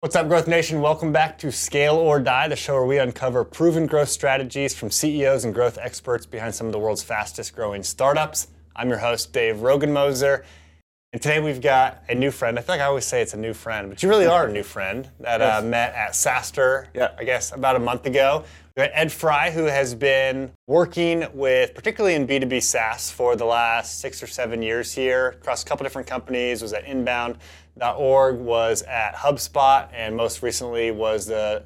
What's up, Growth Nation? Welcome back to Scale or Die, the show where we uncover proven growth strategies from CEOs and growth experts behind some of the world's fastest growing startups. I'm your host, Dave Rogenmoser. And today we've got a new friend. I feel like I always say it's a new friend, but you really are a new friend that uh, met at SaaStr, Yeah. I guess, about a month ago. We got Ed Fry, who has been working with, particularly in B2B SaaS, for the last six or seven years here across a couple different companies. Was at Inbound.org, was at HubSpot, and most recently was the,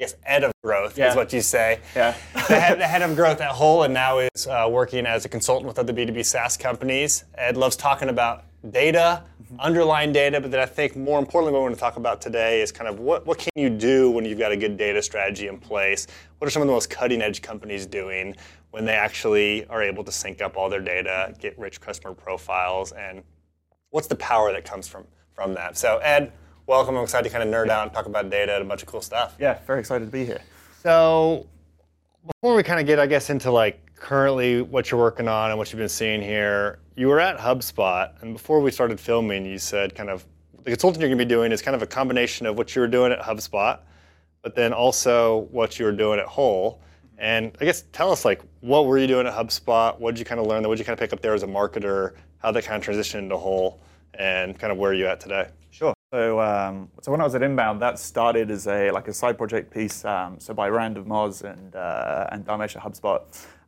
I guess, Ed of Growth Yeah. is what you say Yeah. the, head, the head of growth at Hull and now is uh, working as a consultant with other B2B SaaS companies. Ed loves talking about data, underlying data, but then I think more importantly, what we want to talk about today is kind of what, what can you do when you've got a good data strategy in place? What are some of the most cutting edge companies doing when they actually are able to sync up all their data, get rich customer profiles, and what's the power that comes from, from that? So, Ed, welcome. I'm excited to kind of nerd out and talk about data and a bunch of cool stuff. Yeah, very excited to be here. So, before we kind of get, I guess, into like currently what you're working on and what you've been seeing here, you were at HubSpot, and before we started filming, you said kind of the consulting you're going to be doing is kind of a combination of what you were doing at HubSpot, but then also what you were doing at Hull. And I guess tell us like what were you doing at HubSpot? What did you kind of learn? What did you kind of pick up there as a marketer? How did that kind of transitioned into Hull, and kind of where are you at today? So, um, so when I was at Inbound, that started as a like a side project piece. Um, so by Rand of Moz and uh, and Dharmesh at HubSpot.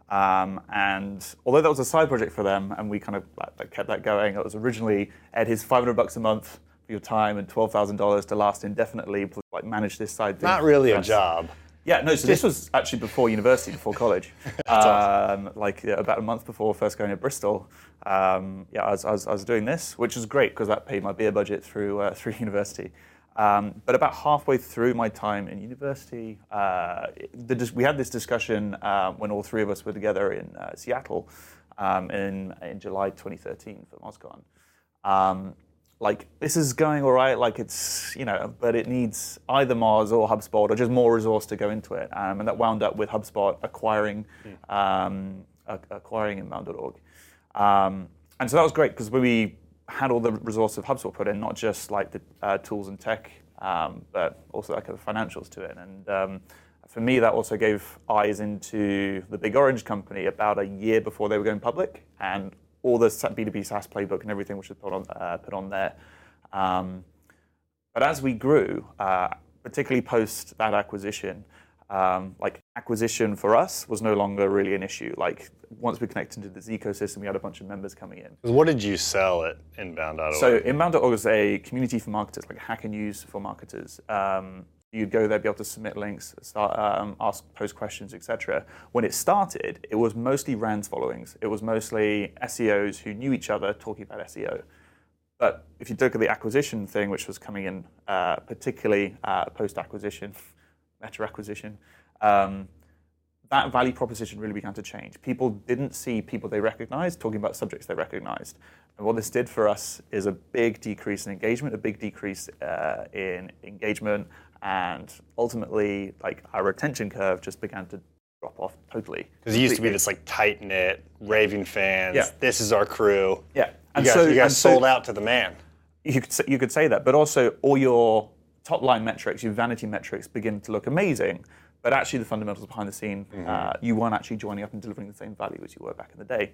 Um, and although that was a side project for them, and we kind of like, kept that going, it was originally at his 500 bucks a month for your time and $12,000 to last indefinitely, plus, like manage this side thing. Not really a job. Yeah, no. So this was actually before university, before college. um, like yeah, about a month before first going to Bristol. Um, yeah, I was, I, was, I was doing this, which was great because that paid my beer budget through uh, through university. Um, but about halfway through my time in university, uh, the, dis- we had this discussion uh, when all three of us were together in uh, Seattle um, in in July 2013 for MozCon. Like this is going all right, like it's you know, but it needs either Moz or HubSpot or just more resource to go into it, um, and that wound up with HubSpot acquiring um, a- acquiring Inbound.org, um, and so that was great because we had all the resource of HubSpot put in, not just like the uh, tools and tech, um, but also like the financials to it, and um, for me that also gave eyes into the Big Orange company about a year before they were going public, and all the B2B SaaS playbook and everything which was put on uh, put on there. Um, but as we grew, uh, particularly post that acquisition, um, like acquisition for us was no longer really an issue. Like once we connected to this ecosystem, we had a bunch of members coming in. What did you sell at Inbound.org? So Inbound.org is a community for marketers, like a Hacker News for marketers. Um, you'd go there, be able to submit links, start, um, ask, post questions, etc. When it started, it was mostly Rand's followings. It was mostly SEOs who knew each other talking about SEO. But if you look at the acquisition thing, which was coming in, uh, particularly uh, post-acquisition, meta acquisition, um, that value proposition really began to change. People didn't see people they recognized talking about subjects they recognized. And what this did for us is a big decrease in engagement, a big decrease uh, in engagement, and ultimately, like our retention curve just began to drop off totally. Because it used to be this like tight knit, raving fans. Yeah. This is our crew. Yeah. You guys, you guys and so- sold out to the man. you could say, you could say that, but also all your top line metrics, your vanity metrics, begin to look amazing. But actually, the fundamentals behind the scene, uh, you weren't actually joining up and delivering the same value as you were back in the day.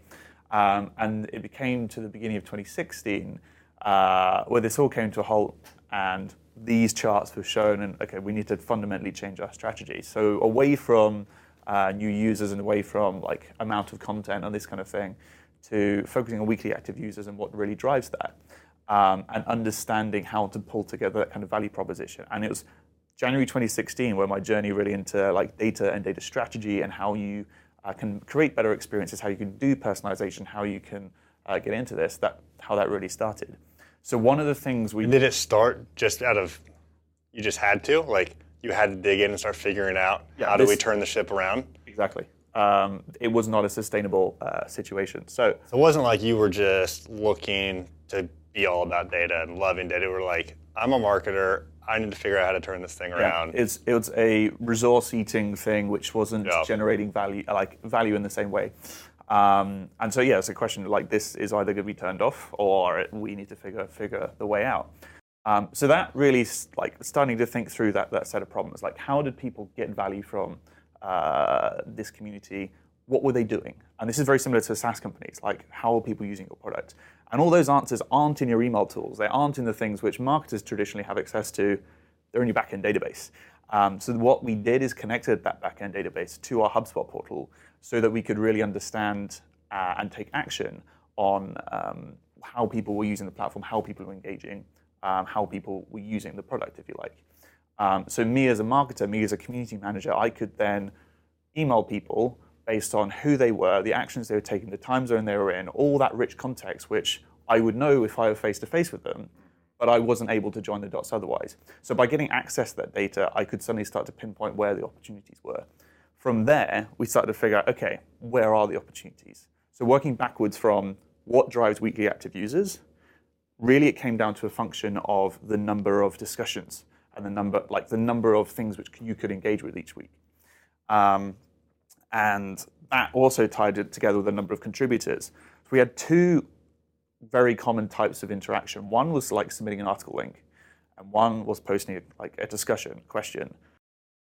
Um, and it became to the beginning of 2016 uh, where this all came to a halt, and these charts were shown. And okay, we need to fundamentally change our strategy. So away from uh, new users and away from like amount of content and this kind of thing, to focusing on weekly active users and what really drives that um, and understanding how to pull together that kind of value proposition. And it was January 2016 where my journey really into like data and data strategy and how you uh, can create better experiences, how you can do personalization, how you can uh, get into this. That how that really started. So one of the things we Did it start just out of you just had to like you had to dig in and start figuring out Yeah, how do we turn the ship around? exactly. Um, it was not a sustainable uh, situation. So So it wasn't like you were just looking to be all about data and loving data. You were like, I'm a marketer. I need to figure out how to turn this thing Yeah, around. it's it was a resource eating thing which wasn't Yeah. generating value like value in the same way. Um, and so yeah, it's a question like this is either going to be turned off or we need to figure figure the way out. Um, so that really like starting to think through that that set of problems. Like how did people get value from uh, this community? What were they doing? And this is very similar to SaaS companies. Like how are people using your product? And all those answers aren't in your email tools. They aren't in the things which marketers traditionally have access to. They're in your backend database. Um, so what we did is connected that backend database to our HubSpot portal so that we could really understand uh, and take action on um, how people were using the platform, how people were engaging, um, how people were using the product, if you like. Um, so me as a marketer, me as a community manager, I could then email people based on who they were, the actions they were taking, the time zone they were in, all that rich context, which I would know if I were face to face with them but I wasn't able to join the dots otherwise. So by getting access to that data, I could suddenly start to pinpoint where the opportunities were. From there, we started to figure out, okay, where are the opportunities? So working backwards from what drives weekly active users, really it came down to a function of the number of discussions and the number, like the number of things which you could engage with each week. Um, and that also tied it together with the number of contributors. So we had two very common types of interaction. One was like submitting an article link, and one was posting a, like a discussion question.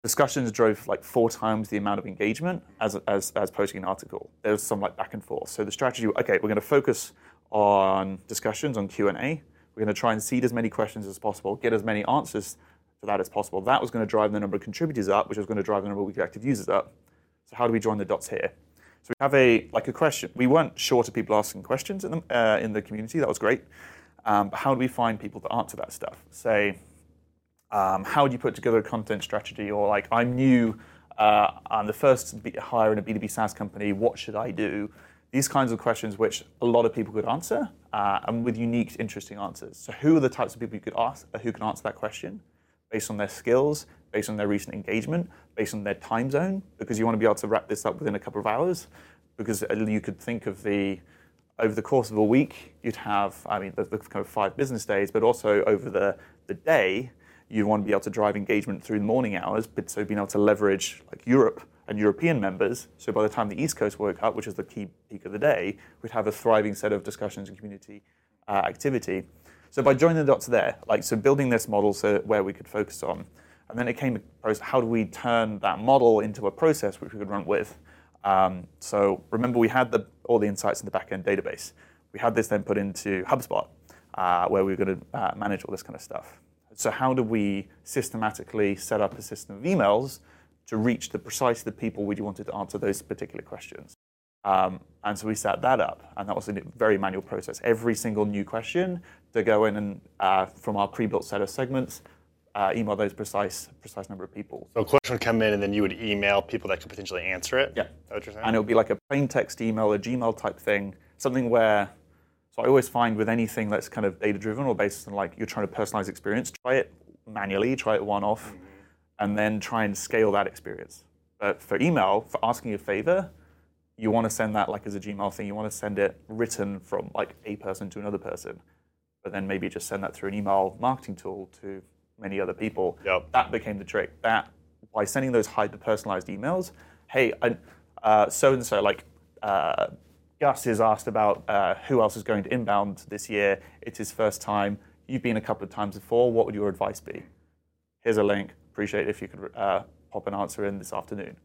Discussions drove like four times the amount of engagement as, as, as posting an article. There was some like back and forth. So the strategy, okay, we're going to focus on discussions, on Q&A. We're going to try and seed as many questions as possible, get as many answers to that as possible. That was going to drive the number of contributors up, which was going to drive the number of weekly active users up. So how do we join the dots here? So we have a like a question. We weren't short of people asking questions in the, uh, in the community. That was great. Um, but how do we find people to answer that stuff? Say, um, how do you put together a content strategy? Or like, I'm new. Uh, I'm the first hire in a B2B SaaS company. What should I do? These kinds of questions, which a lot of people could answer, uh, and with unique, interesting answers. So, who are the types of people you could ask uh, who can answer that question based on their skills, based on their recent engagement, based on their time zone, because you want to be able to wrap this up within a couple of hours. Because you could think of the over the course of a week, you'd have, I mean, the, the kind of five business days, but also over the, the day, you want to be able to drive engagement through the morning hours, but so being able to leverage like Europe and European members. So by the time the East Coast woke up, which is the key peak of the day, we'd have a thriving set of discussions and community uh, activity. So by joining the dots there, like so building this model so where we could focus on, and then it came to how do we turn that model into a process which we could run with. Um, so remember, we had the, all the insights in the backend database. We had this then put into HubSpot, uh, where we were going to uh, manage all this kind of stuff. So how do we systematically set up a system of emails to reach the precise the people we wanted to answer those particular questions? Um, and so we set that up, and that was a very manual process. Every single new question to go in and uh, from our pre-built set of segments, uh, email those precise precise number of people. So a question would come in, and then you would email people that could potentially answer it. Yeah, and it would be like a plain text email, a Gmail type thing, something where. So I always find with anything that's kind of data driven or based on like you're trying to personalize experience, try it manually, try it one off, mm-hmm. and then try and scale that experience. But for email, for asking a favor, you want to send that like as a Gmail thing. You want to send it written from like a person to another person, but then maybe just send that through an email marketing tool to many other people. Yep. That became the trick. That by sending those hyper personalized emails, hey, so and so, like uh, Gus is asked about uh, who else is going to inbound this year. It's his first time. You've been a couple of times before. What would your advice be? Here's a link. Appreciate if you could uh, pop an answer in this afternoon.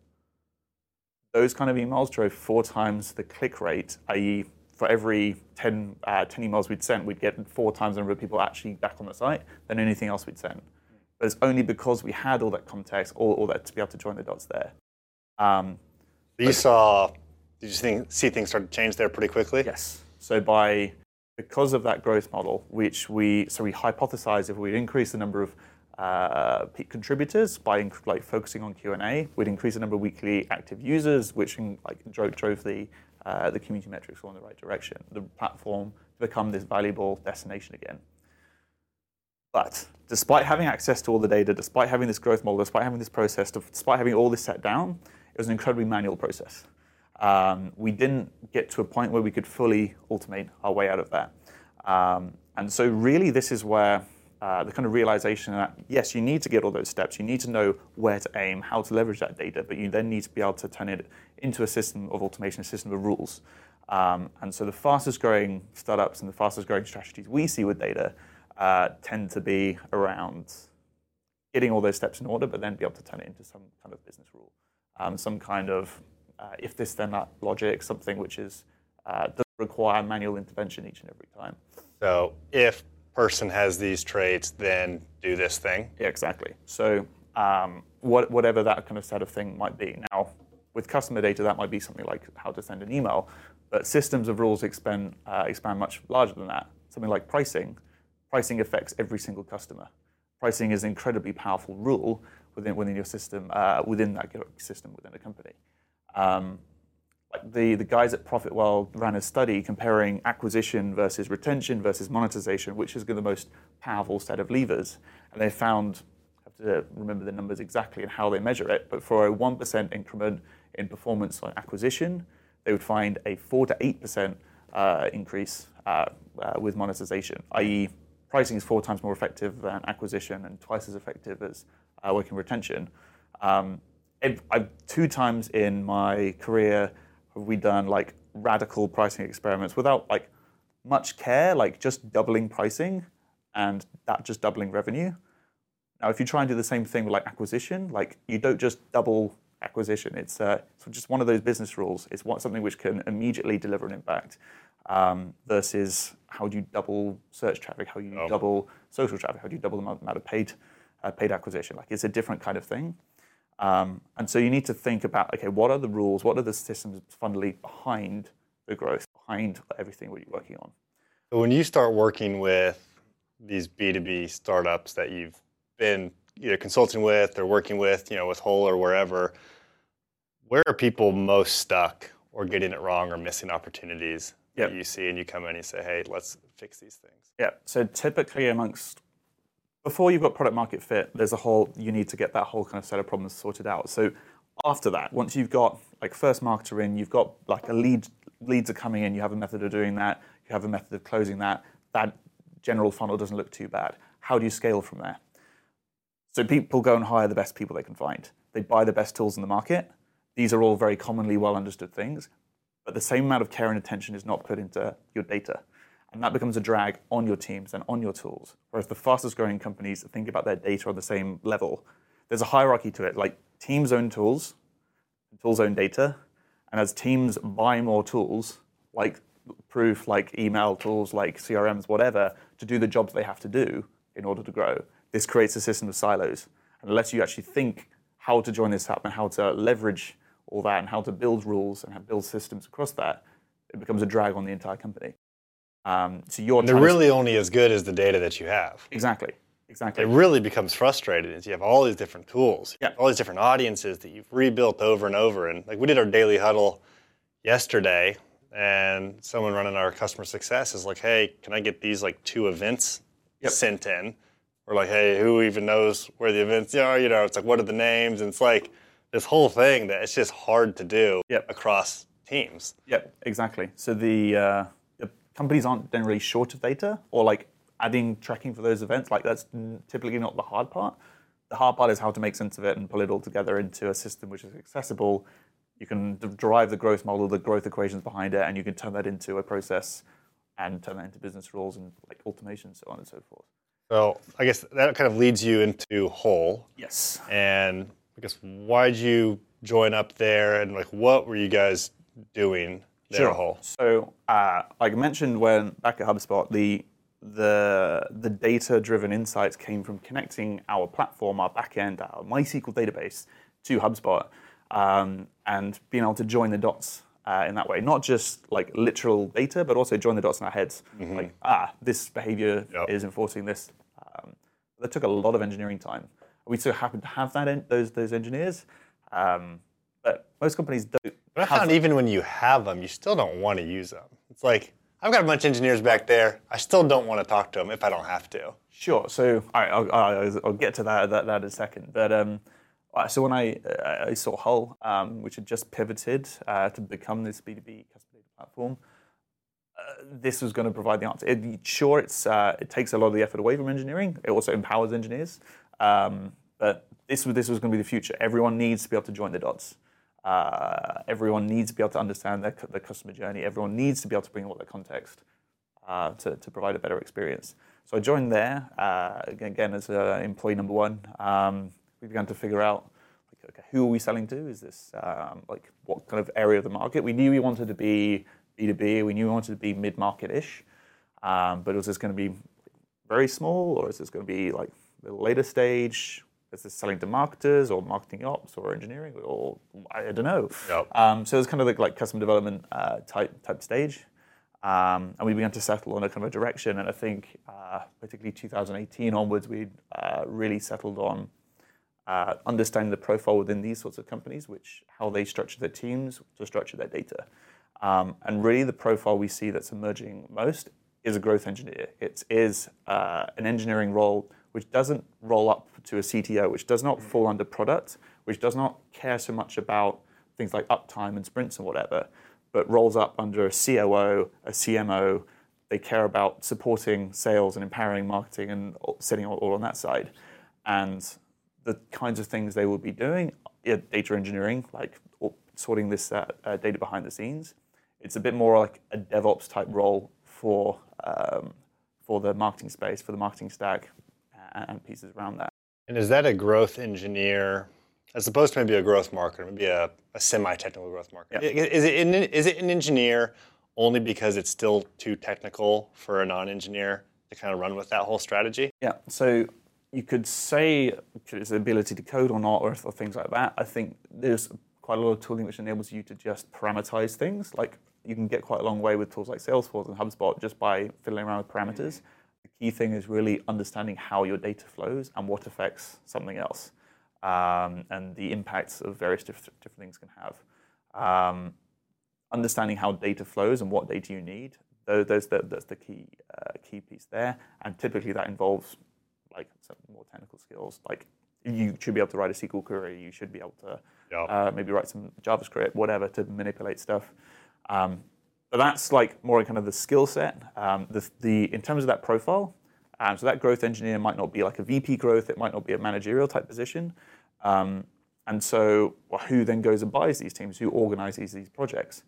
Those kind of emails drove four times the click rate, i.e., for every 10, uh, 10 emails we'd sent, we'd get four times the number of people actually back on the site than anything else we'd sent. But it's only because we had all that context, all, all that to be able to join the dots there. Um, you saw, did you think, see things start to change there pretty quickly? Yes. So by because of that growth model, which we so we hypothesized if we increase the number of uh, contributors by inc- like focusing on Q and A, we'd increase the number of weekly active users, which like drove, drove the uh, the community metrics all in the right direction, the platform to become this valuable destination again. But despite having access to all the data, despite having this growth model, despite having this process, despite having all this set down, it was an incredibly manual process. Um, we didn't get to a point where we could fully automate our way out of that. Um, and so, really, this is where uh, the kind of realization that yes, you need to get all those steps. You need to know where to aim, how to leverage that data, but you then need to be able to turn it into a system of automation, a system of rules. Um, and so the fastest growing startups and the fastest growing strategies we see with data uh, tend to be around getting all those steps in order, but then be able to turn it into some kind of business rule, um, some kind of uh, if this then that logic, something which is uh, doesn't require manual intervention each and every time. So if person has these traits, then do this thing. Yeah, exactly. So um, what, whatever that kind of set of thing might be. Now, with customer data, that might be something like how to send an email, but systems of rules expand, uh, expand much larger than that. Something like pricing. Pricing affects every single customer. Pricing is an incredibly powerful rule within, within your system, uh, within that system, within a company. Um, like the, the guys at Profitwell ran a study comparing acquisition versus retention versus monetization, which is the most powerful set of levers. And they found, I have to remember the numbers exactly and how they measure it, but for a 1% increment in performance on acquisition, they would find a 4 to 8% uh, increase uh, uh, with monetization, i.e., pricing is four times more effective than acquisition and twice as effective as uh, working retention. Um, I've, two times in my career have we done like radical pricing experiments without like much care, like just doubling pricing and that just doubling revenue. Now, if you try and do the same thing with like acquisition, like you don't just double acquisition. It's, uh, it's just one of those business rules. It's something which can immediately deliver an impact um, versus how do you double search traffic, how do you oh. double social traffic, how do you double the amount of paid, uh, paid acquisition. Like it's a different kind of thing. Um, and so you need to think about, okay, what are the rules? What are the systems fundamentally behind the growth, behind everything what you're working on? So when you start working with these B2B startups that you've been either consulting with or working with, you know, with Hull or wherever, where are people most stuck or getting it wrong or missing opportunities yep. that you see and you come in and you say, hey, let's fix these things? Yeah. So typically amongst before you've got product market fit, there's a whole you need to get that whole kind of set of problems sorted out. So after that, once you've got like first marketer in, you've got like a lead leads are coming in, you have a method of doing that, you have a method of closing that, that general funnel doesn't look too bad. How do you scale from there? So people go and hire the best people they can find. They buy the best tools in the market. These are all very commonly well understood things, but the same amount of care and attention is not put into your data and that becomes a drag on your teams and on your tools. Whereas the fastest growing companies think about their data on the same level. There's a hierarchy to it, like teams own tools, tools own data, and as teams buy more tools, like proof, like email tools, like CRMs, whatever, to do the jobs they have to do in order to grow, this creates a system of silos. And unless you actually think how to join this up and how to leverage all that and how to build rules and how to build systems across that, it becomes a drag on the entire company. Um, so you're they're really to... only as good as the data that you have. Exactly. Exactly. It really becomes frustrating as you have all these different tools, yeah. all these different audiences that you've rebuilt over and over. And like we did our daily huddle yesterday, and someone running our customer success is like, "Hey, can I get these like two events yep. sent in?" We're like, "Hey, who even knows where the events are?" You know, it's like, what are the names? And it's like this whole thing that it's just hard to do yep. across teams. Yep, exactly. So the uh, companies aren't generally short of data or like adding tracking for those events. Like that's typically not the hard part. The hard part is how to make sense of it and pull it all together into a system which is accessible. You can derive the growth model, the growth equations behind it, and you can turn that into a process and turn that into business rules and like automation, so on and so forth. So I guess that kind of leads you into Hull. Yes. And I guess why'd you join up there, and like what were you guys doing sure. Hull. So, uh, like I mentioned, when back at HubSpot, the the the data-driven insights came from connecting our platform, our backend, our MySQL database to HubSpot, um, and being able to join the dots uh, in that way. Not just like literal data, but also join the dots in our heads. Mm-hmm. Like, ah, this behavior yep. is enforcing this. Um, that took a lot of engineering time. We so happened to have that in, those those engineers, um, but most companies don't but I found even when you have them, you still don't want to use them. It's like I've got a bunch of engineers back there. I still don't want to talk to them if I don't have to. Sure. So all right, I'll, I'll, I'll get to that, that, that in a second. But um, so when I, I saw Hull, um, which had just pivoted uh, to become this B2B customer data platform, uh, this was going to provide the answer. It, sure, it's uh, it takes a lot of the effort away from engineering. It also empowers engineers, um, but this was this was going to be the future. Everyone needs to be able to join the dots. Uh, everyone needs to be able to understand their, their customer journey. Everyone needs to be able to bring all their context uh, to, to provide a better experience. So I joined there uh, again as employee number one. Um, we began to figure out like, okay, who are we selling to? Is this um, like what kind of area of the market? We knew we wanted to be B2B. We knew we wanted to be mid-market-ish. Um, but was this going to be very small, or is this going to be like the later stage? Is this selling to marketers or marketing ops or engineering or I don't know. Yep. Um, so it was kind of like, like customer development uh, type type stage. Um, and we began to settle on a kind of a direction. And I think, uh, particularly 2018 onwards, we uh, really settled on uh, understanding the profile within these sorts of companies, which how they structure their teams, to structure their data. Um, and really, the profile we see that's emerging most is a growth engineer. It is uh, an engineering role which doesn't roll up to a CTO, which does not fall under product, which does not care so much about things like uptime and sprints and whatever, but rolls up under a COO, a CMO. They care about supporting sales and empowering marketing and setting all, on that side. And the kinds of things they will be doing, data engineering, like sorting this uh, uh, data behind the scenes. It's a bit more like a DevOps type role for um, for the marketing space, for the marketing stack, and pieces around that. And is that a growth engineer, as opposed to maybe a growth marketer, maybe a, a semi-technical growth marketer? Yeah. Is it an, is it an engineer only because it's still too technical for a non-engineer to kind of run with that whole strategy? Yeah. So you could say it's the ability to code or not, or, or things like that. I think there's quite a lot of tooling which enables you to just parameterize things. Like you can get quite a long way with tools like Salesforce and HubSpot just by fiddling around with parameters. The key thing is really understanding how your data flows and what affects something else, um, and the impacts of various different, different things can have. Um, understanding how data flows and what data you need, those, those that's the key uh, key piece there. And typically that involves like some more technical skills. Like you should be able to write a SQL query. You should be able to uh, maybe write some JavaScript, whatever, to manipulate stuff. Um, but that's like more kind of the skill set. Um, the, the, in terms of that profile, um, so that growth engineer might not be like a VP growth. It might not be a managerial type position. Um, and so well, who then goes and buys these teams? Who organizes these projects?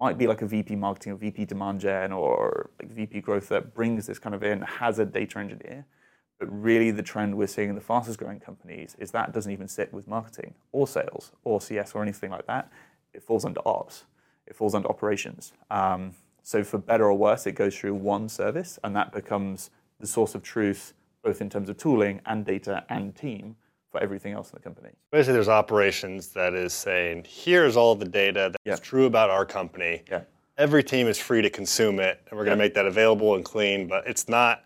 Might be like a VP marketing or VP demand gen or like VP growth that brings this kind of in, has a data engineer. But really, the trend we're seeing in the fastest growing companies is that doesn't even sit with marketing or sales or CS or anything like that. It falls under ops it falls under operations. Um, so for better or worse, it goes through one service, and that becomes the source of truth, both in terms of tooling and data and team for everything else in the company. Basically, there's operations that is saying, here's all the data that's yeah. true about our company. Yeah. Every team is free to consume it, and we're going to yeah. make that available and clean, but it's not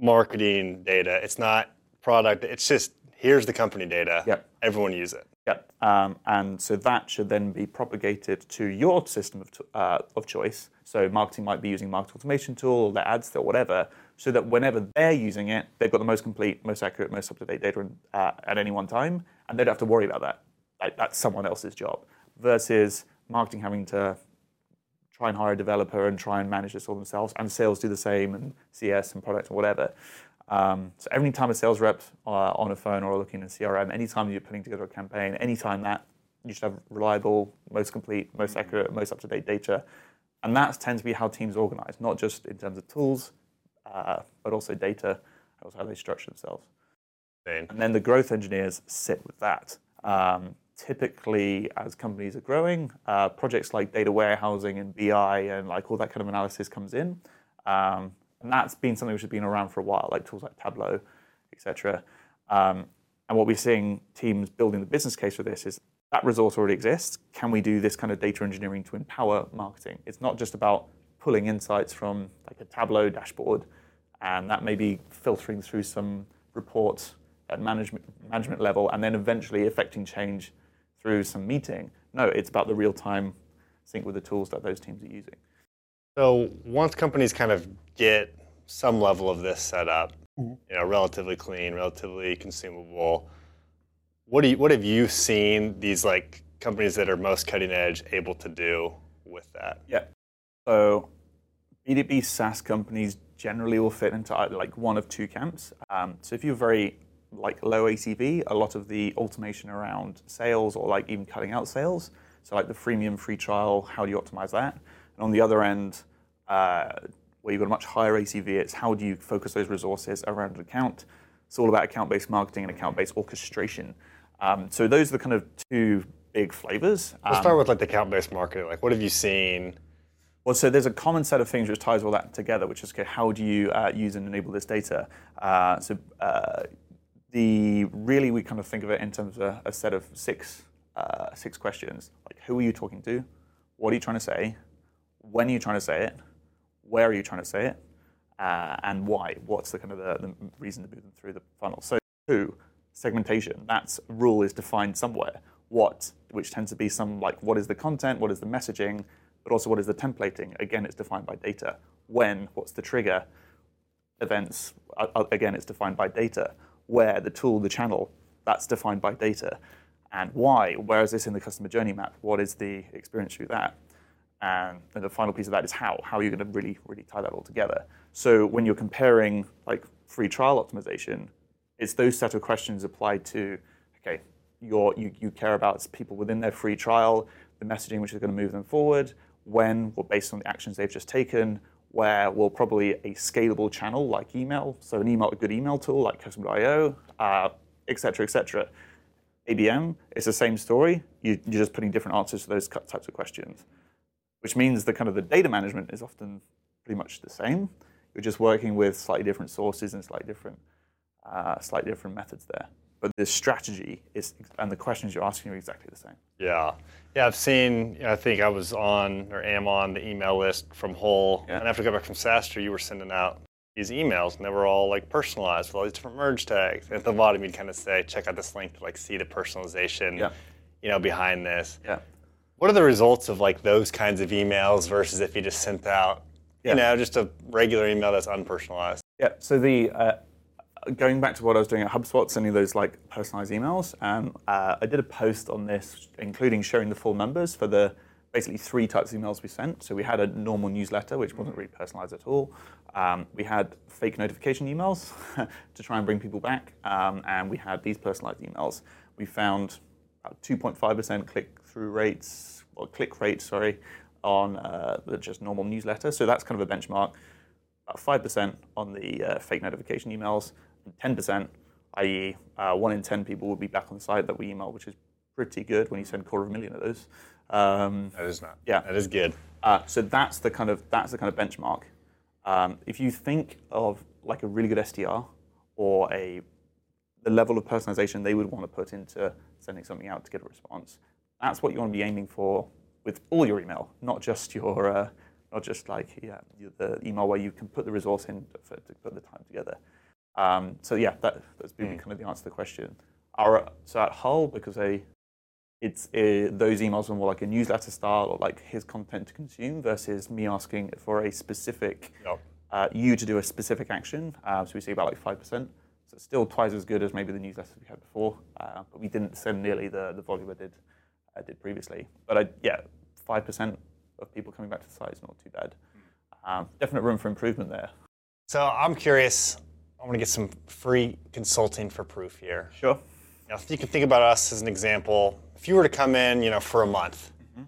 marketing data. It's not product. It's just, here's the company data. Yeah. Everyone use it. Yeah, um, and so that should then be propagated to your system of, uh, of choice. So marketing might be using market automation tool, or their ads, or whatever, so that whenever they're using it, they've got the most complete, most accurate, most up-to-date data uh, at any one time, and they don't have to worry about that. Like, that's someone else's job. Versus marketing having to try and hire a developer and try and manage this all themselves, and sales do the same, and CS and product and whatever. Um, so every time a sales rep uh, on a phone or looking in CRM, anytime you're putting together a campaign, anytime that you should have reliable, most complete, most accurate, most up-to-date data. And that tends to be how teams organize, not just in terms of tools, uh, but also data, also how they structure themselves. And then the growth engineers sit with that. Um, typically, as companies are growing, uh, projects like data warehousing and BI and like all that kind of analysis comes in. Um, and that's been something which has been around for a while, like tools like Tableau, etc. Um, and what we're seeing teams building the business case for this is that resource already exists. Can we do this kind of data engineering to empower marketing? It's not just about pulling insights from like a Tableau dashboard, and that may be filtering through some reports at management management level, and then eventually affecting change through some meeting. No, it's about the real time sync with the tools that those teams are using. So once companies kind of get some level of this set up, mm-hmm. you know, relatively clean, relatively consumable, what do you, what have you seen these like companies that are most cutting edge able to do with that? Yeah. So B2B SaaS companies generally will fit into like one of two camps. Um, so if you're very like low ACV, a lot of the automation around sales or like even cutting out sales. So like the freemium free trial, how do you optimize that? And on the other end, uh, where you've got a much higher ACV, it's how do you focus those resources around an account? It's all about account-based marketing and account-based orchestration. Um, so those are the kind of two big flavors. Let's Um, start with like the account-based marketing. Like, what have you seen? Well, so there's a common set of things which ties all that together, which is okay, how do you uh, use and enable this data? Uh, so uh, the really we kind of think of it in terms of a, a set of six uh, six questions. Like, who are you talking to? What are you trying to say? When are you trying to say it? Where are you trying to say it? Uh, and why? What's the kind of the, the reason to move them through the funnel? So, who segmentation. That's rule is defined somewhere. What, which tends to be some like what is the content, what is the messaging, but also what is the templating. Again, it's defined by data. When, what's the trigger? Events, again, it's defined by data. Where, the tool, the channel, that's defined by data. And why? Where is this in the customer journey map? What is the experience through that? And the final piece of that is how. How are you going to really, really tie that all together? So when you're comparing like free trial optimization, it's those set of questions applied to, okay, you, you care about people within their free trial, the messaging which is going to move them forward, when, well, based on the actions they've just taken, where will probably a scalable channel like email, so an email, a good email tool like Customer.io, uh, et cetera, et cetera. ABM, it's the same story. You, you're just putting different answers to those types of questions, which means the kind of the data management is often pretty much the same. You're just working with slightly different sources and slightly different, uh, slightly different methods there. But the strategy is, and the questions you're asking are exactly the same. Yeah, yeah. I've seen. You know, I think I was on or am on the email list from Hull, Yeah. and after I got back from SaaStr, you were sending out these emails, and they were all like personalized with all these different merge tags. And at the bottom, you'd kind of say, "Check out this link to like see the personalization." Yeah. You know, behind this. Yeah. What are the results of like those kinds of emails versus if you just sent out, Yeah. you know, just a regular email that's unpersonalized? Yeah. So the uh, going back to what I was doing at HubSpot, sending those like personalized emails, um, uh, I did a post on this, including showing the full numbers for the basically three types of emails we sent. So we had a normal newsletter, which wasn't really personalized at all. Um, we had fake notification emails to try and bring people back, um, and we had these personalized emails. We found about 2.5% click-through rates, or click rates, sorry, on uh, the just normal newsletter. So that's kind of a benchmark about 5% on the uh, fake notification emails, and 10%, i.e., uh, one in 10 people will be back on the site that we email, which is pretty good when you send a quarter of a million of those. Um, That is not. Yeah. That is good. uh, so that's the kind of that's the kind of benchmark. Um, if you think of like a really good SDR or a the level of personalization they would want to put into sending something out to get a response, that's what you want to be aiming for with all your email, not just your uh, not just like yeah the email where you can put the resource in for, to put the time together. Um, so yeah, that, that's been kind of the answer to the question. Our, so at Hull, because I it's uh, those emails are more like a newsletter style or like his content to consume versus me asking for a specific Yep. uh, you to do a specific action. Uh, so we see about like five percent. So it's still twice as good as maybe the newsletters we had before, uh, but we didn't send nearly the, the volume I did I did previously. But I, yeah, five percent of people coming back to the site is not too bad. Um, definite room for improvement there. So I'm curious. I want to get some free consulting for proof here. Sure. Now, if you can think about us as an example, if you were to come in, you know, for a month, mm-hmm.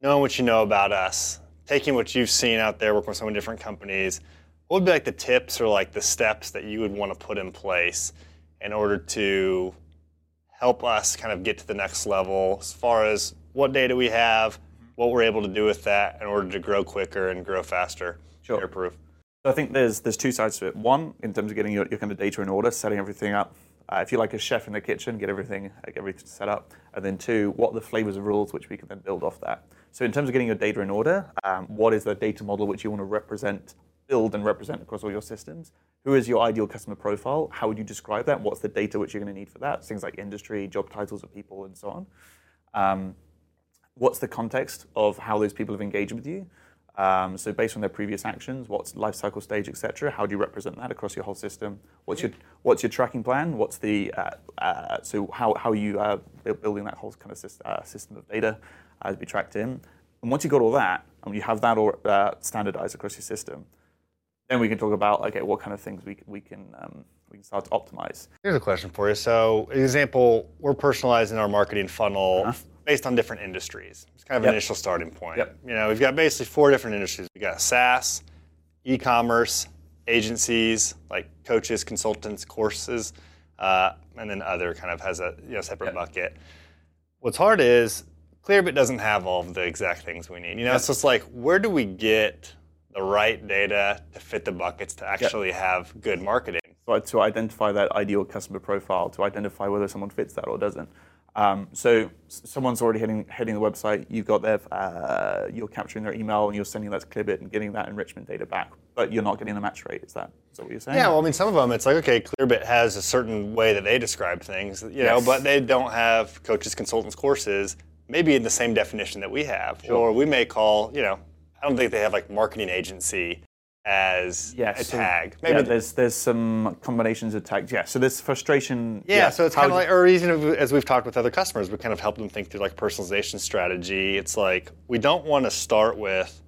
knowing what you know about us, taking what you've seen out there, working with so many different companies, what would be like the tips or like the steps that you would want to put in place in order to help us kind of get to the next level as far as what data we have, mm-hmm. what we're able to do with that in order to grow quicker and grow faster? Sure. Your proof. So I think there's there's two sides to it. One, in terms of getting your, your kind of data in order, setting everything up. Uh, if you're like a chef in the kitchen, get everything everything set up. And then two, what are the flavors of rules which we can then build off that. So in terms of getting your data in order, um, what is the data model which you want to represent, build and represent across all your systems? Who is your ideal customer profile? How would you describe that? What's the data which you're going to need for that? Things like industry, job titles of people, and so on. Um, what's the context of how those people have engaged with you? Um, so based on their previous actions, what's life cycle stage, etc. How do you represent that across your whole system? What's your what's your tracking plan? What's the uh, uh, so how how are you uh, building that whole kind of sys- uh, system of data uh, to be tracked in? And once you've got all that, and you have that all uh, standardized across your system, then we can talk about okay, what kind of things we, we can um, we can start to optimize. Here's a question for you. So, example, we're personalizing our marketing funnel uh-huh. Based on different industries. It's kind of yep. an initial starting point. Yep. You know, we've got basically four different industries. We've got SaaS, e-commerce, agencies like coaches, consultants, courses, uh, and then other kind of has a you know separate yep. bucket. What's hard is Clearbit doesn't have all of the exact things we need. You know, yep. it's just like where do we get the right data to fit the buckets to actually have good marketing? So to identify that ideal customer profile, to identify whether someone fits that or doesn't. Um, so someone's already hitting, hitting the website, you've got their, uh, you're capturing their email and you're sending that to Clearbit and getting that enrichment data back, but you're not getting the match rate. Is that, is that what you're saying? Yeah, well, I mean, some of them, it's like, okay, Clearbit has a certain way that they describe things, you yes. know, but they don't have coaches, consultants, courses, maybe in the same definition that we have. Sure. Or we may call, you know, I don't think they have like marketing agency as yes, a tag. Maybe yeah, there's there's some combinations of tags. Yeah, so there's frustration. Yeah, yeah so it's kind of like, or even as we've talked with other customers, we kind of help them think through like personalization strategy. It's like we don't want to start with,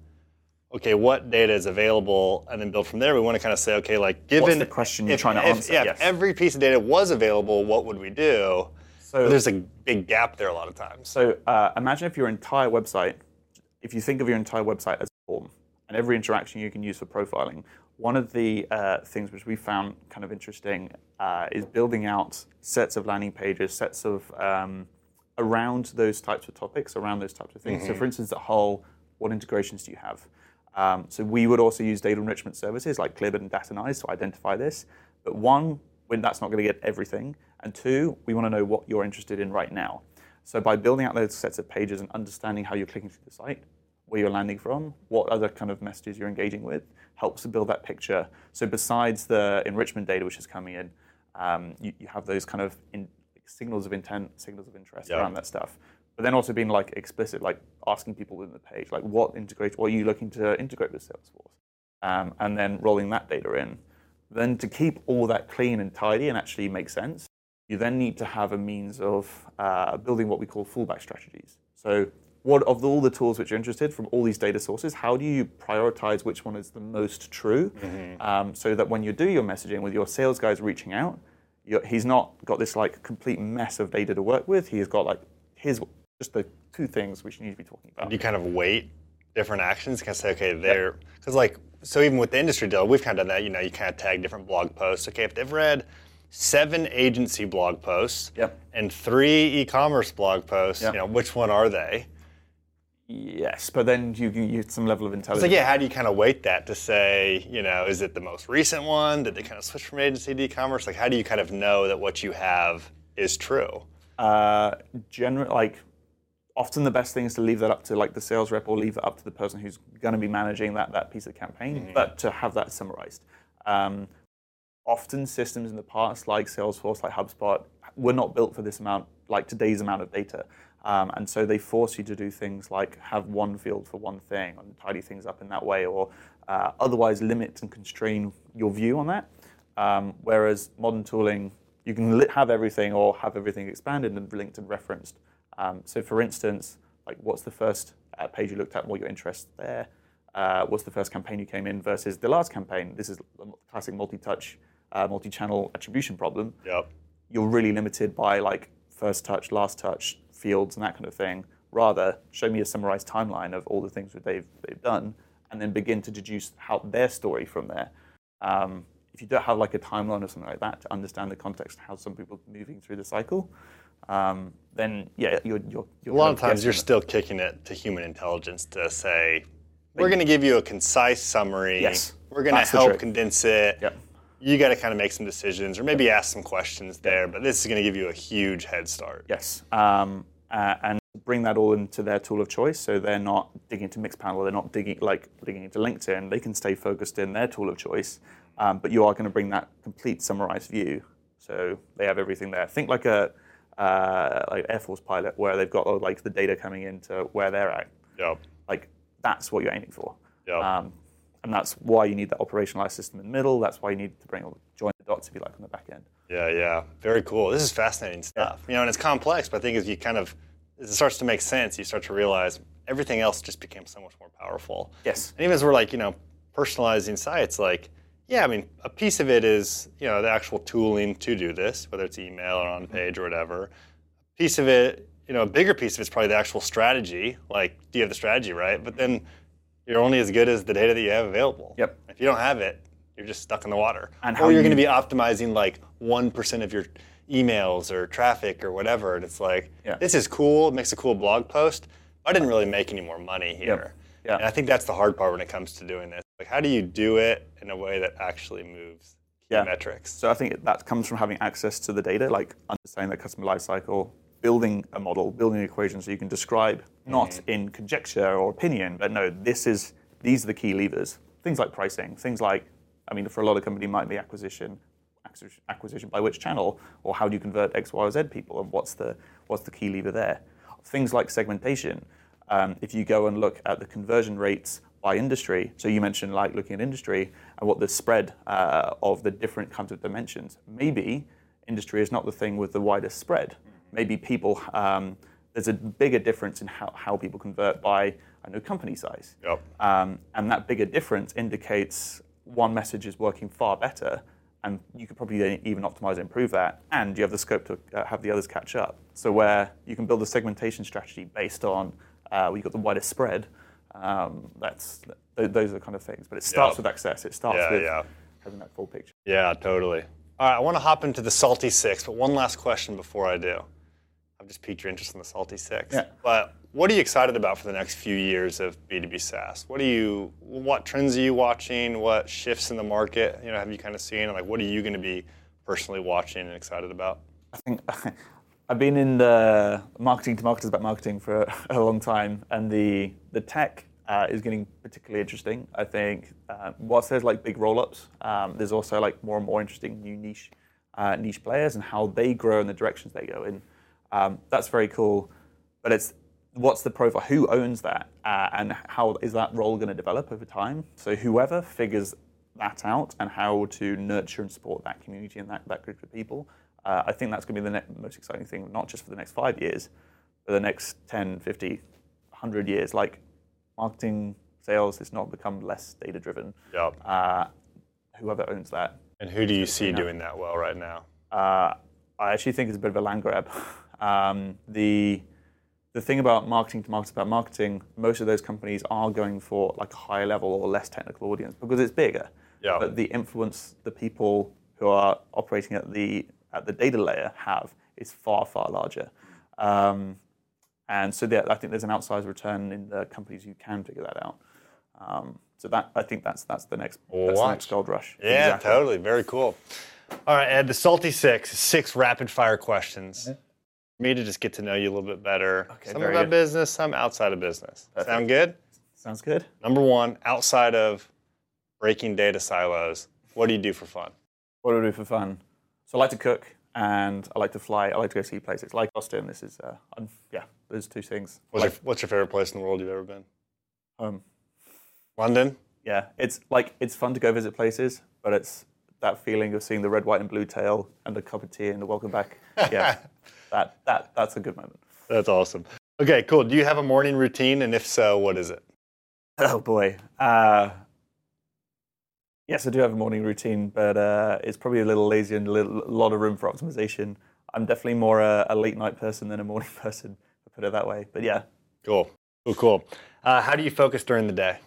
okay, what data is available, and then build from there. We want to kind of say, okay, like given What's the question you're if, trying to if, answer. Yeah, yes. if every piece of data was available, what would we do? So there's a big gap there a lot of times. So uh, imagine if your entire website, if you think of your entire website as a form, and every interaction you can use for profiling. One of the uh, things which we found kind of interesting uh, is building out sets of landing pages, sets of um, around those types of topics, around those types of things. Mm-hmm. So, for instance, the whole, what integrations do you have? Um, so we would also use data enrichment services like Clearbit and Datanyze to identify this. But one, when that's not going to get everything, and two, we want to know what you're interested in right now. So by building out those sets of pages and understanding how you're clicking through the site, where you're landing from, what other kind of messages you're engaging with, helps to build that picture. So besides the enrichment data which is coming in, um, you, you, have those kind of in, signals of intent, signals of interest yeah. around that stuff. But then also being like explicit, like asking people within the page, like what integrate, what are you looking to integrate with Salesforce, um, and then rolling that data in. Then to keep all that clean and tidy and actually make sense, you then need to have a means of uh, building what we call fallback strategies. So what of all the tools which you're interested from all these data sources, how do you prioritize which one is the most true, mm-hmm. um, so that when you do your messaging with your sales guys reaching out, he's not got this like complete mess of data to work with. He's got like here's just the two things which you need to be talking about. You kind of weight different actions. You can say, okay, they're because like so even with the industry deal, we've kind of done that. You know, you kind of tag different blog posts. Okay, if they've read seven agency blog posts yep. and three e-commerce blog posts, yep. you know, which one are they? Yes, but then you can use some level of intelligence. So yeah, how do you kind of weight that to say, you know, is it the most recent one? Did they kind of switch from agency to e-commerce? Like, how do you kind of know that what you have is true? Uh, generally, like, often the best thing is to leave that up to like the sales rep or leave it up to the person who's going to be managing that that piece of campaign, mm-hmm. but to have that summarized. Um, often systems in the past, like Salesforce, like HubSpot, were not built for this amount, like today's amount of data. Um, and so they force you to do things like have one field for one thing and tidy things up in that way, or uh, otherwise limit and constrain your view on that. Um, whereas modern tooling, you can li- have everything or have everything expanded and linked and referenced. Um, so, for instance, like what's the first uh, page you looked at? What your interest there? Uh, what's the first campaign you came in versus the last campaign? This is a classic multi-touch, uh, multi-channel attribution problem. Yep. You're really limited by like first touch, last touch, fields and that kind of thing. Rather, show me a summarized timeline of all the things that they've, they've done and then begin to deduce how their story from there. Um, if you don't have like a timeline or something like that to understand the context, of how some people are moving through the cycle, um, then yeah, you're, you're, you're a lot of times you're still kicking it to human intelligence to say, we're going to give you a concise summary. Yes, we're going to help condense it. Yep. You got to kind of make some decisions, or maybe ask some questions there. But this is going to give you a huge head start. Yes, um, and bring that all into their tool of choice. So they're not digging into Mixpanel, they're not digging like digging into LinkedIn. They can stay focused in their tool of choice, um, but you are going to bring that complete summarized view. So they have everything there. Think like a uh, like Air Force pilot, where they've got like the data coming into where they're at. Yeah. Like that's what you're aiming for. Yeah. Um, and that's why you need that operationalized system in the middle. That's why you need to bring all join the dots, if you like, on the back end. Yeah, yeah, very cool. This is fascinating stuff. Yeah. You know, and it's complex, but I think as you kind of as it starts to make sense, you start to realize everything else just became so much more powerful. powerful. Yes. And even as we're like, you know, personalizing sites, like, yeah, I mean, a piece of it is, you know, the actual tooling to do this, whether it's email or on page or whatever. A piece of it, you know, a bigger piece of it's probably the actual strategy. Like, do you have the strategy right? But then you're only as good as the data that you have available. Yep. If you don't have it, you're just stuck in the water. And or how you're you- going to be optimizing like 1% of your emails or traffic or whatever. And it's like, Yeah. this is cool. It makes a cool blog post. I didn't really make any more money here. Yeah. And I think that's the hard part when it comes to doing this. Like, how do you do it in a way that actually moves key Yeah. metrics? So I think that comes from having access to the data, like understanding the customer lifecycle, building a model, building an equation so you can describe not mm-hmm. in conjecture or opinion, but no, this is these are the key levers. Things like pricing, things like, I mean, for a lot of company, it might be acquisition, acquisition- acquisition by which channel, or how do you convert X, Y, or Z people, and what's the what's the key lever there? Things like segmentation. Um, if you go and look at the conversion rates by industry, so you mentioned like looking at industry and what the spread uh, of the different kinds of dimensions. Maybe industry is not the thing with the widest spread. Maybe people um, there's a bigger difference in how, how people convert by I know company size. Yep. Um, and that bigger difference indicates one message is working far better, and you could probably even optimize and improve that, and you have the scope to uh, have the others catch up. So where you can build a segmentation strategy based on uh, where you've got the widest spread, um, that's th- those are the kind of things. But it starts Yep. with access. It starts Yeah, with yeah. having that full picture. Yeah, totally. All right, I want to hop into the Salty Six, but one last question before I do. I've just piqued your interest in the Salty Six. Yeah. But what are you excited about for the next few years of B2B SaaS? What are you, what trends are you watching? What shifts in the market, you know, have you kind of seen? Like, what are you going to be personally watching and excited about? I think I've been in the marketing to marketers about marketing for a long time, and the the tech uh, is getting particularly interesting. I think uh, whilst there's like big roll-ups, um, there's also like more and more interesting new niche uh, niche players and how they grow and the directions they go in. Um, that's very cool, but it's what's the profile? Who owns that, uh, and how is that role going to develop over time? So whoever figures that out and how to nurture and support that community and that, that group of people, uh, I think that's going to be the ne- most exciting thing, not just for the next five years, but the next 10, 50, 100 years. Like marketing, sales, it's not become less data driven. Yep. Uh, whoever owns that, And who do you see doing that well right now? uh, I actually think it's a bit of a land grab. Um, the the thing about marketing to market about marketing, most of those companies are going for like a higher level or less technical audience because it's bigger. Yeah. But the influence the people who are operating at the at the data layer have is far far larger. Um, and so there, I think there's an outsized return in the companies who can figure that out. Um, so that I think that's that's the next that's the next gold rush. Yeah, Exactly. totally. Very cool. All right, Ed, the Salty Six, six rapid fire questions. For me to just get to know you a little bit better. Okay, some about good. business, some outside of business. Sound good? Sounds good. Number one, outside of breaking data silos, what do you do for fun? What do I do for fun? So I like to cook and I like to fly. I like to go see places like Austin. This is, uh, yeah, those two things. What's, Like, your, what's your favorite place in the world you've ever been? um, London? yeah, it's like it's fun to go visit places, but it's that feeling of seeing the red, white, and blue tail and the cup of tea and the welcome back. Yeah, that that that's a good moment. That's awesome. Okay, cool. Do you have a morning routine? And if so, what is it? Oh boy. Uh, yes, I do have a morning routine, but uh, it's probably a little lazy and a little, lot of room for optimization. I'm definitely more a, a late night person than a morning person, to put it that way. But yeah, Cool. Cool, cool. Uh, how do you focus during the day?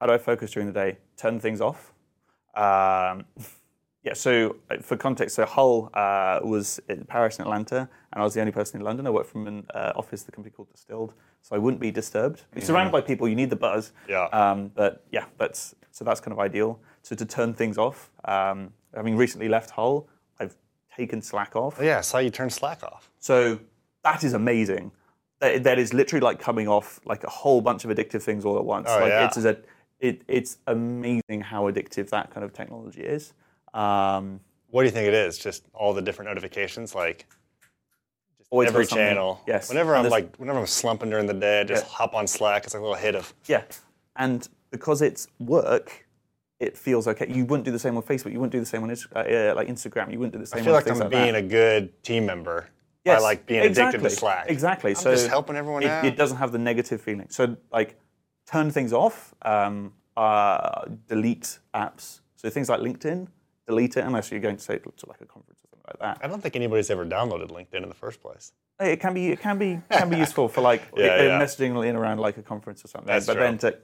how do I focus during the day? Turn things off. Um, yeah, so uh, for context, so Hull uh, was in Paris and Atlanta, and I was the only person in London. I worked from an uh, office, the company called Distilled, so I wouldn't be disturbed. You're surrounded by people, you need the buzz. Yeah. Um, but yeah, that's so that's kind of ideal. So to turn things off, um, having recently left Hull, I've taken Slack off. Oh, yeah, I saw you turn Slack off. So that is amazing. That, that is literally like coming off like a whole bunch of addictive things all at once. Oh, like yeah. it's a, it, it's amazing how addictive that kind of technology is. Um, What do you think it is? Just all the different notifications, like just Always every channel. Yes. Whenever I'm like, whenever I'm slumping during the day, I just Yeah. hop on Slack. It's like a little hit of. yeah, and because it's work, it feels okay. You wouldn't do the same on Facebook. You wouldn't do the same on uh, like Instagram. You wouldn't do the same. I feel on like I'm like being that. a good team member Yes, by like being exactly, addicted to Slack. Exactly. so just helping everyone it, out. It doesn't have the negative feeling. So like turn things off, um, uh, delete apps. So things like LinkedIn, delete it unless you're going to say to like a conference or something like that. I don't think anybody's ever downloaded LinkedIn in the first place. It can be it can be can be useful for like Yeah, uh, yeah. messaging in around like a conference or something. That's but true. then to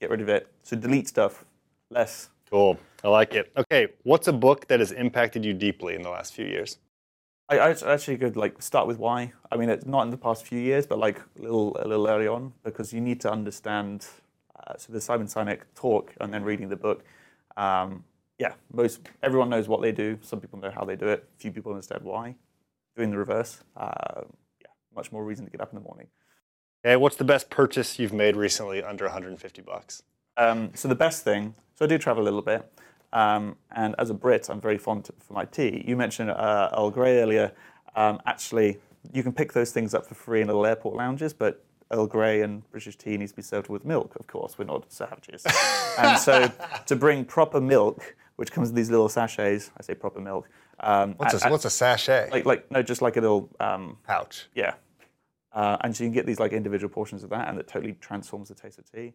get rid of it, so delete stuff less. Cool. I like it. Okay, what's a book that has impacted you deeply in the last few years? I, I actually could like start with why. I mean, it's not in the past few years, but like a little a little early on, because you need to understand. Uh, so the Simon Sinek talk and then reading the book. Um, yeah, most everyone knows what they do. Some people know how they do it. Few people understand why. Doing the reverse. Uh, yeah, much more reason to get up in the morning. Okay, what's the best purchase you've made recently under 150 bucks? Um, so the best thing, so I do travel a little bit, um, and as a Brit, I'm very fond for my tea. You mentioned uh, Earl Grey earlier. Um, actually, you can pick those things up for free in little airport lounges, but Earl Grey and British tea needs to be served with milk. Of course, we're not savages. and so to bring proper milk, which comes in these little sachets, I say proper milk. Um, What's and- a, what's a sachet? like like no, just like a little um, pouch. yeah. Uh, and so you can get these like individual portions of that, and it totally transforms the taste of tea.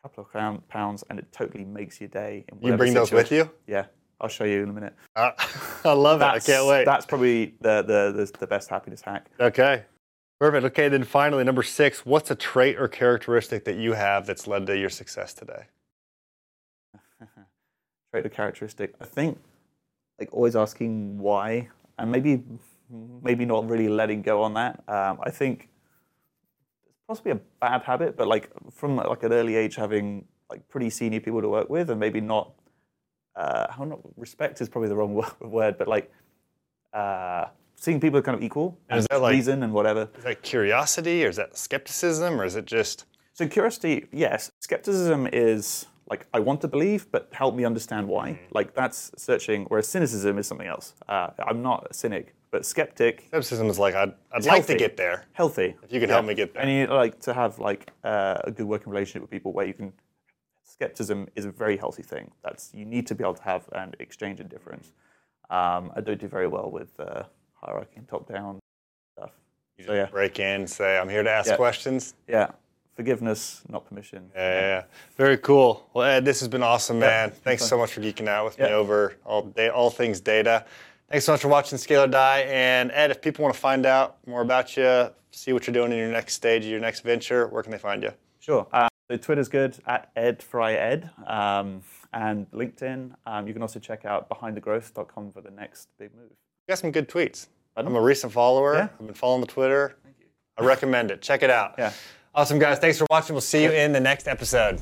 A couple of crown, pounds, and it totally makes your day. In You bring those with you? Yeah, I'll show you in a minute. Uh, I love it. I can't wait. That's probably the, the the the best happiness hack. Okay. Perfect. Okay, then finally, number six, what's a trait or characteristic that you have that's led to your success today? Or characteristic. I think like always asking why, and maybe maybe not really letting go on that. Um, I think it's possibly a bad habit, but like from like an early age, having like pretty senior people to work with, and maybe not. Uh, how not respect is probably the wrong word, but like uh, seeing people kind of equal And is that, like- reason and whatever. Is that curiosity or is that skepticism or is it just So curiosity, yes. Skepticism is like I want to believe, but help me understand why. Mm. Like that's searching. Whereas cynicism is something else. Uh, I'm not a cynic, but skeptic, skepticism is like I'd, I'd like to get there. healthy. If you can help me get there. And you like to have like uh, a good working relationship with people where you can. Skepticism is a very healthy thing. That's you need to be able to have an exchange and difference. Um, I don't do very well with uh, hierarchy and top-down stuff. You So yeah, break in, say, I'm here to ask Yeah. questions. yeah, forgiveness, not permission. Yeah, yeah, yeah. Very cool. Well, Ed, this has been awesome, man. Thanks fun. so much for geeking out with me over all day, all things data. Thanks so much for watching Scalar Die. And Ed, if people want to find out more about you, see what you're doing in your next stage your next venture, where can they find you? Sure. Uh, so Twitter's good at edfryed um, and LinkedIn. Um, you can also check out behindthegrowth.com for the next big move. You got some good tweets. I'm a recent follower. Yeah. I've been following the Twitter. Thank you. I recommend it. Check it out. Yeah. Awesome, guys. Thanks for watching. We'll see you in the next episode.